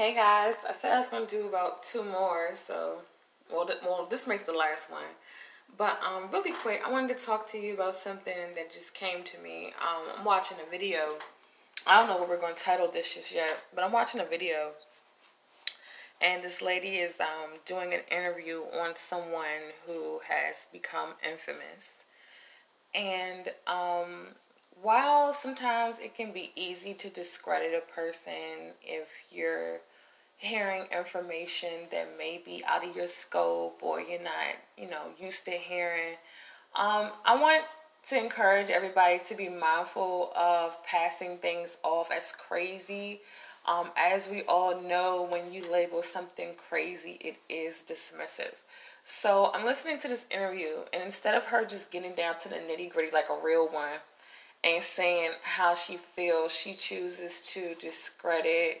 Hey guys, I said I was gonna do about two more, so well, th- well, this makes the last one. But um, really quick, I wanted to talk to you about something that just came to me. Um, I'm watching a video. I don't know what we're going to title this just yet, but I'm watching a video, and this lady is um, doing an interview on someone who has become infamous. And um, while sometimes it can be easy to discredit a person if you're hearing information that may be out of your scope or you're not, you know, used to hearing. Um, I want to encourage everybody to be mindful of passing things off as crazy. Um, as we all know, when you label something crazy, it is dismissive. So I'm listening to this interview, and instead of her just getting down to the nitty gritty like a real one and saying how she feels, she chooses to discredit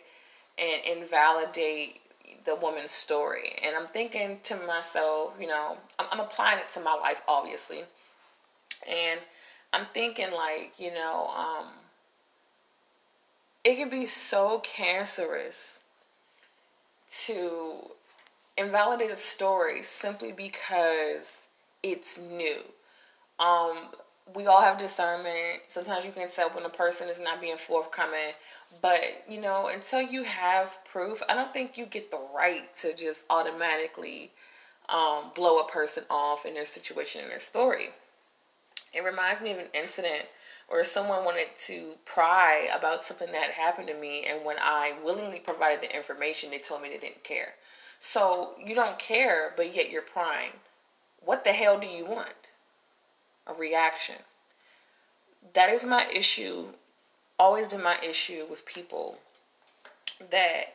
and invalidate the woman's story. And I'm thinking to myself, you know, I'm, I'm applying it to my life, obviously. And I'm thinking, like, you know, um, it can be so cancerous to invalidate a story simply because it's new. Um, we all have discernment. Sometimes you can tell when a person is not being forthcoming. But, you know, until you have proof, I don't think you get the right to just automatically um, blow a person off in their situation, in their story. It reminds me of an incident where someone wanted to pry about something that happened to me, and when I willingly provided the information, they told me they didn't care. So you don't care, but yet you're prying. What the hell do you want? A reaction. That is my issue, always been my issue with people that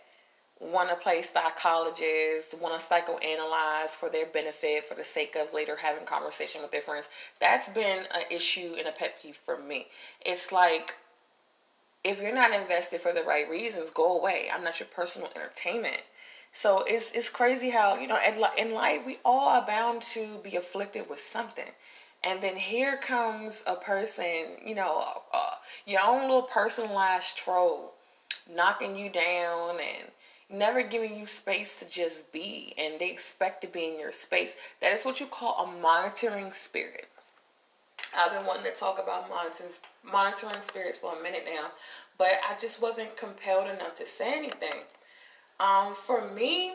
want to play psychologists, want to psychoanalyze for their benefit, for the sake of later having conversation with their friends. That's been an issue and a pet peeve for me. It's like if you're not invested for the right reasons, go away. I'm not your personal entertainment. So it's it's crazy how you know in life we all are bound to be afflicted with something, and then here comes a person, you know, uh, your own little personalized troll, knocking you down and never giving you space to just be, and they expect to be in your space. That is what you call a monitoring spirit. I've been wanting to talk about monitoring, spirits for a minute now, but I just wasn't compelled enough to say anything. Um, for me,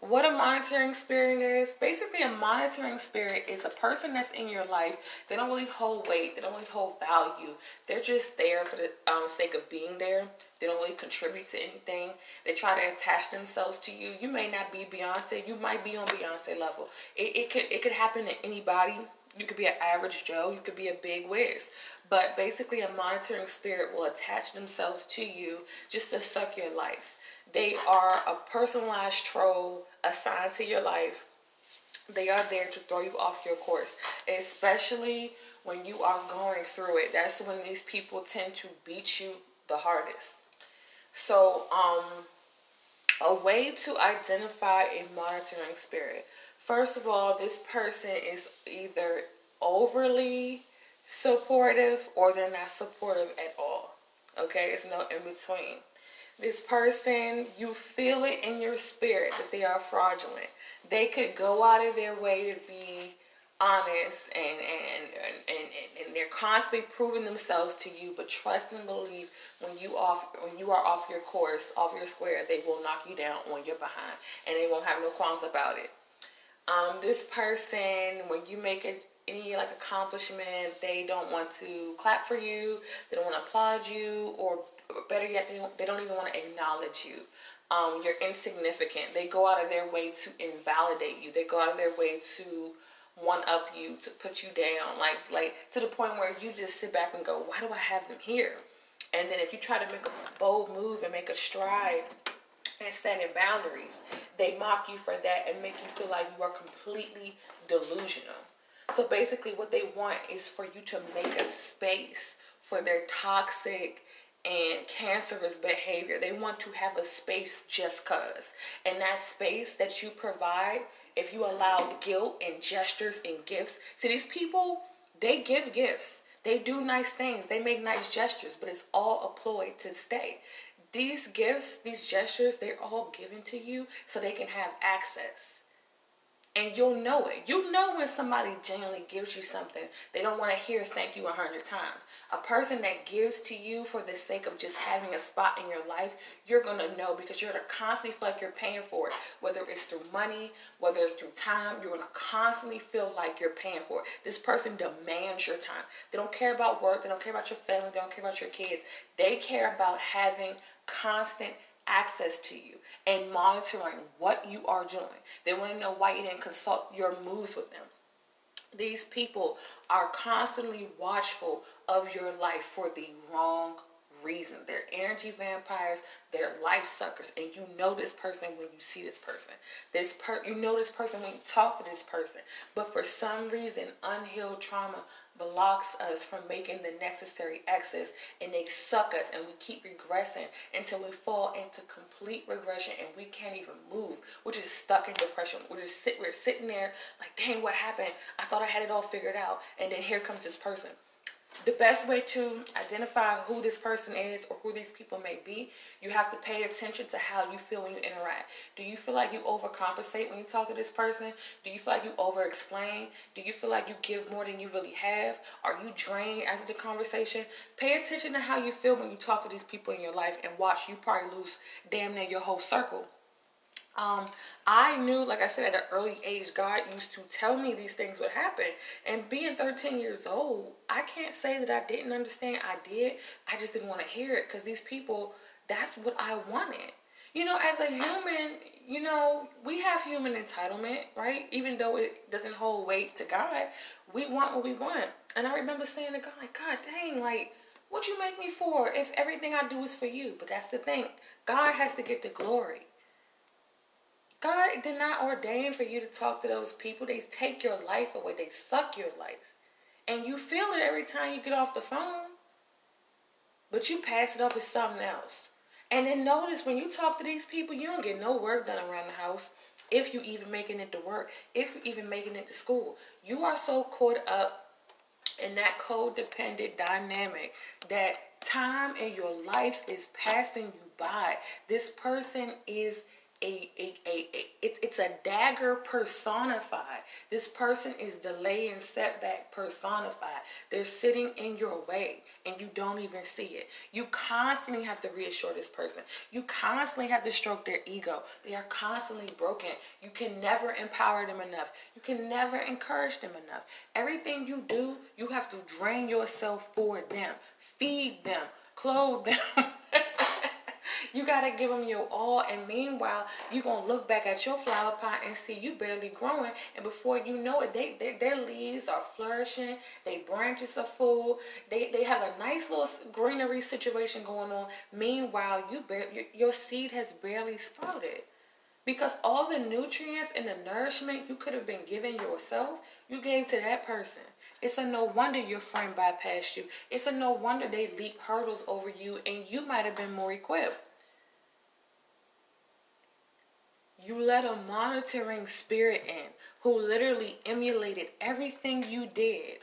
what a monitoring spirit is. Basically a monitoring spirit is a person that's in your life. They don't really hold weight. They don't really hold value. They're just there for the um, sake of being there. They don't really contribute to anything. They try to attach themselves to you. You may not be beyonce. You might be on beyonce level. It, it could it could happen to anybody. You could be an average joe. You could be a big whiz but basically a monitoring spirit will attach themselves to you just to suck your life they are a personalized troll assigned to your life. They are there to throw you off your course, especially when you are going through it. That's when these people tend to beat you the hardest. So, um, a way to identify a monitoring spirit. First of all, this person is either overly supportive or they're not supportive at all. Okay, it's no in between this person, you feel it in your spirit that they are fraudulent. They could go out of their way to be honest and and, and, and, and they're constantly proving themselves to you, but trust and believe when you off when you are off your course, off your square, they will knock you down on your behind and they won't have no qualms about it. Um, this person, when you make a, any like accomplishment, they don't want to clap for you, they don't want to applaud you or better yet, they don't, they don't even want to acknowledge you. Um, you're insignificant. They go out of their way to invalidate you. They go out of their way to one up you, to put you down, like like to the point where you just sit back and go, "Why do I have them here?" And then if you try to make a bold move and make a stride and stand in boundaries, they mock you for that and make you feel like you are completely delusional. So basically, what they want is for you to make a space for their toxic and cancerous behavior. They want to have a space just cuz. And that space that you provide, if you allow guilt and gestures and gifts, see these people, they give gifts. They do nice things. They make nice gestures, but it's all a ploy to stay. these gifts, these gestures, they're all given to you so they can have access and you'll know it. You know when somebody genuinely gives you something, they don't want to hear thank you a hundred times. A person that gives to you for the sake of just having a spot in your life, you're gonna know because you're gonna constantly feel like you're paying for it. Whether it's through money, whether it's through time, you're gonna constantly feel like you're paying for it. This person demands your time. They don't care about work, they don't care about your family, they don't care about your kids. They care about having constant access to you and monitoring what you are doing. They want to know why you didn't consult your moves with them. These people are constantly watchful of your life for the wrong reason. They're energy vampires, they're life suckers, and you know this person when you see this person. This per you know this person when you talk to this person. But for some reason, unhealed trauma blocks us from making the necessary exits and they suck us and we keep regressing until we fall into complete regression and we can't even move. We're just stuck in depression. We're just sit we're sitting there like, dang, what happened? I thought I had it all figured out. And then here comes this person the best way to identify who this person is or who these people may be, you have to pay attention to how you feel when you interact. Do you feel like you overcompensate when you talk to this person? Do you feel like you overexplain? Do you feel like you give more than you really have? Are you drained after the conversation? Pay attention to how you feel when you talk to these people in your life and watch you probably lose damn near your whole circle um, I knew, like I said, at an early age, God used to tell me these things would happen. And being 13 years old, I can't say that I didn't understand. I did. I just didn't want to hear it because these people, that's what I wanted. You know, as a human, you know, we have human entitlement, right? Even though it doesn't hold weight to God, we want what we want. And I remember saying to God, like, God dang, like, what you make me for if everything I do is for you? But that's the thing. God has to get the glory. God did not ordain for you to talk to those people. They take your life away, they suck your life. And you feel it every time you get off the phone. But you pass it off as something else. And then notice when you talk to these people, you don't get no work done around the house. If you even making it to work, if you even making it to school, you are so caught up in that codependent dynamic that time in your life is passing you by. This person is a, a, a, a it, it's a dagger personified. This person is delay and setback personified. They're sitting in your way and you don't even see it. You constantly have to reassure this person. You constantly have to stroke their ego. They are constantly broken. You can never empower them enough. You can never encourage them enough. Everything you do, you have to drain yourself for them, feed them, clothe them. You got to give them your all. And meanwhile, you're going to look back at your flower pot and see you barely growing. And before you know it, they, they their leaves are flourishing. Their branches are full. They, they have a nice little greenery situation going on. Meanwhile, you your seed has barely sprouted. Because all the nutrients and the nourishment you could have been giving yourself, you gave to that person. It's a no wonder your friend bypassed you. It's a no wonder they leap hurdles over you and you might have been more equipped. You let a monitoring spirit in who literally emulated everything you did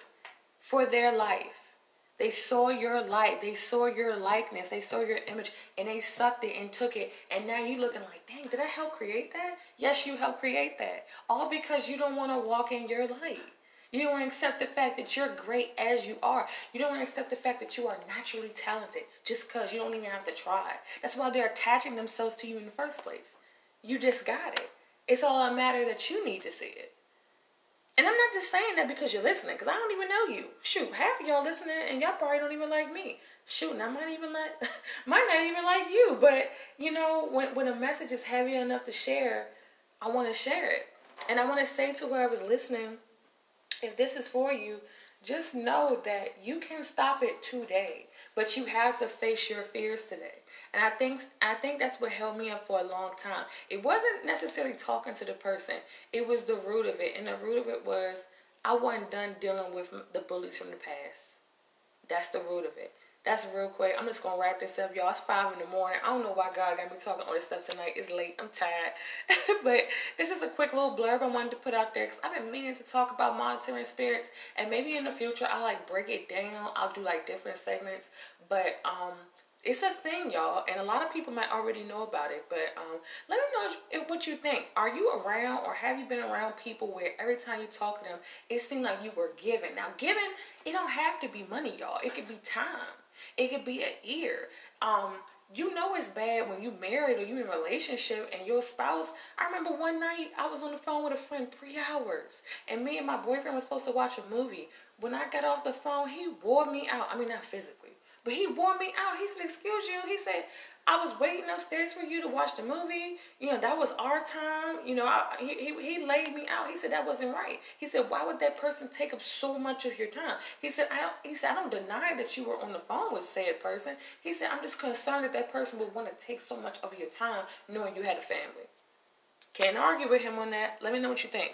for their life. They saw your light, they saw your likeness, they saw your image, and they sucked it and took it. And now you looking like, dang, did I help create that? Yes, you helped create that. All because you don't want to walk in your light. You don't want to accept the fact that you're great as you are. You don't want to accept the fact that you are naturally talented just because you don't even have to try. That's why they're attaching themselves to you in the first place. You just got it. It's all a matter that you need to see it. And I'm not just saying that because you're listening, because I don't even know you. Shoot, half of y'all listening and y'all probably don't even like me. Shoot, and I might even like might not even like you. But you know, when when a message is heavy enough to share, I want to share it. And I want to say to whoever's listening, if this is for you, just know that you can stop it today, but you have to face your fears today. And I think I think that's what held me up for a long time. It wasn't necessarily talking to the person. It was the root of it. And the root of it was I wasn't done dealing with the bullies from the past. That's the root of it. That's real quick. I'm just gonna wrap this up, y'all. It's five in the morning. I don't know why God got me talking all this stuff tonight. It's late. I'm tired. but it's just a quick little blurb I wanted to put out there because I've been meaning to talk about monitoring spirits, and maybe in the future I'll like break it down. I'll do like different segments. But um, It's a thing, y'all, and a lot of people might already know about it. But um, let me know what you think. Are you around, or have you been around people where every time you talk to them, it seemed like you were giving? Now, giving it don't have to be money, y'all. It could be time. It could be an ear. Um, you know it's bad when you married or you in a relationship and your spouse. I remember one night I was on the phone with a friend three hours, and me and my boyfriend was supposed to watch a movie. When I got off the phone, he wore me out. I mean, not physically, but he wore me out. He said, "Excuse you." He said, I was waiting upstairs for you to watch the movie. You know, that was our time. You know, I, he, he, he laid me out. He said that wasn't right. He said, why would that person take up so much of your time? He said, I don't, he said, I don't deny that you were on the phone with said person. He said, I'm just concerned that that person would want to take so much of your time knowing you had a family. Can't argue with him on that. Let me know what you think.